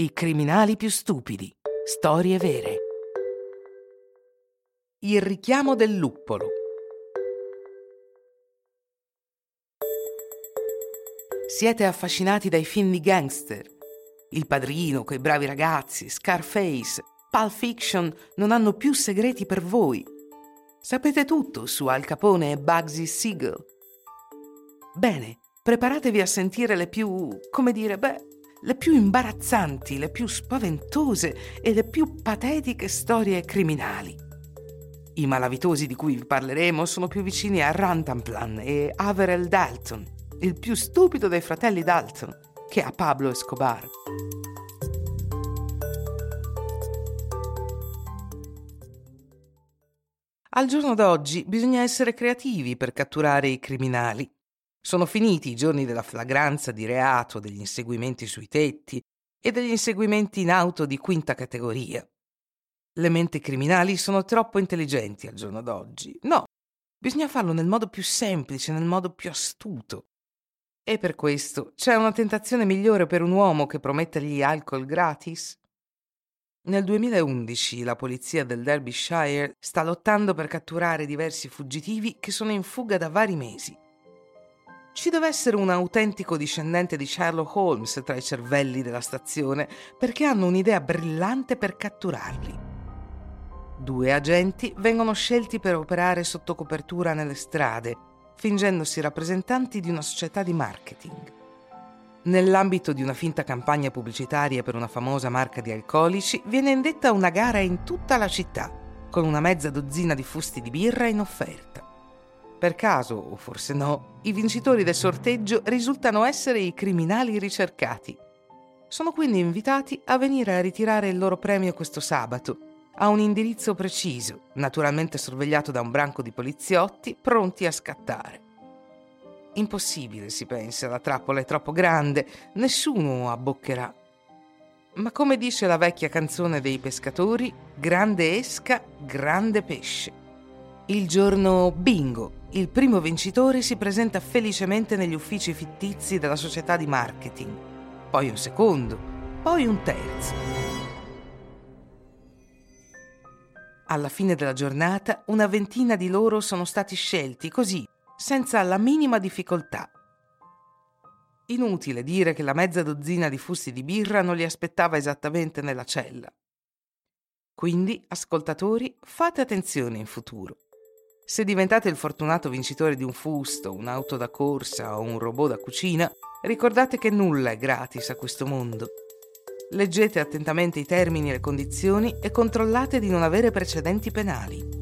I criminali più stupidi. Storie vere. Il richiamo del luppolo. Siete affascinati dai film di gangster? Il padrino, quei bravi ragazzi, Scarface, Pulp Fiction non hanno più segreti per voi. Sapete tutto su Al Capone e Bugsy Siegel. Bene, preparatevi a sentire le più, come dire, beh, le più imbarazzanti, le più spaventose e le più patetiche storie criminali. I malavitosi di cui vi parleremo sono più vicini a Rantanplan e Averell Dalton, il più stupido dei fratelli Dalton, che a Pablo Escobar. Al giorno d'oggi bisogna essere creativi per catturare i criminali. Sono finiti i giorni della flagranza di reato, degli inseguimenti sui tetti e degli inseguimenti in auto di quinta categoria. Le menti criminali sono troppo intelligenti al giorno d'oggi. No, bisogna farlo nel modo più semplice, nel modo più astuto. E per questo c'è una tentazione migliore per un uomo che promettergli alcol gratis? Nel 2011 la polizia del Derbyshire sta lottando per catturare diversi fuggitivi che sono in fuga da vari mesi. Ci deve essere un autentico discendente di Sherlock Holmes tra i cervelli della stazione perché hanno un'idea brillante per catturarli. Due agenti vengono scelti per operare sotto copertura nelle strade, fingendosi rappresentanti di una società di marketing. Nell'ambito di una finta campagna pubblicitaria per una famosa marca di alcolici, viene indetta una gara in tutta la città, con una mezza dozzina di fusti di birra in offerta. Per caso, o forse no, i vincitori del sorteggio risultano essere i criminali ricercati. Sono quindi invitati a venire a ritirare il loro premio questo sabato, a un indirizzo preciso, naturalmente sorvegliato da un branco di poliziotti pronti a scattare. Impossibile, si pensa, la trappola è troppo grande, nessuno abboccherà. Ma come dice la vecchia canzone dei pescatori, grande esca, grande pesce. Il giorno bingo, il primo vincitore si presenta felicemente negli uffici fittizi della società di marketing, poi un secondo, poi un terzo. Alla fine della giornata una ventina di loro sono stati scelti così, senza la minima difficoltà. Inutile dire che la mezza dozzina di fusti di birra non li aspettava esattamente nella cella. Quindi, ascoltatori, fate attenzione in futuro. Se diventate il fortunato vincitore di un fusto, un'auto da corsa o un robot da cucina, ricordate che nulla è gratis a questo mondo. Leggete attentamente i termini e le condizioni e controllate di non avere precedenti penali.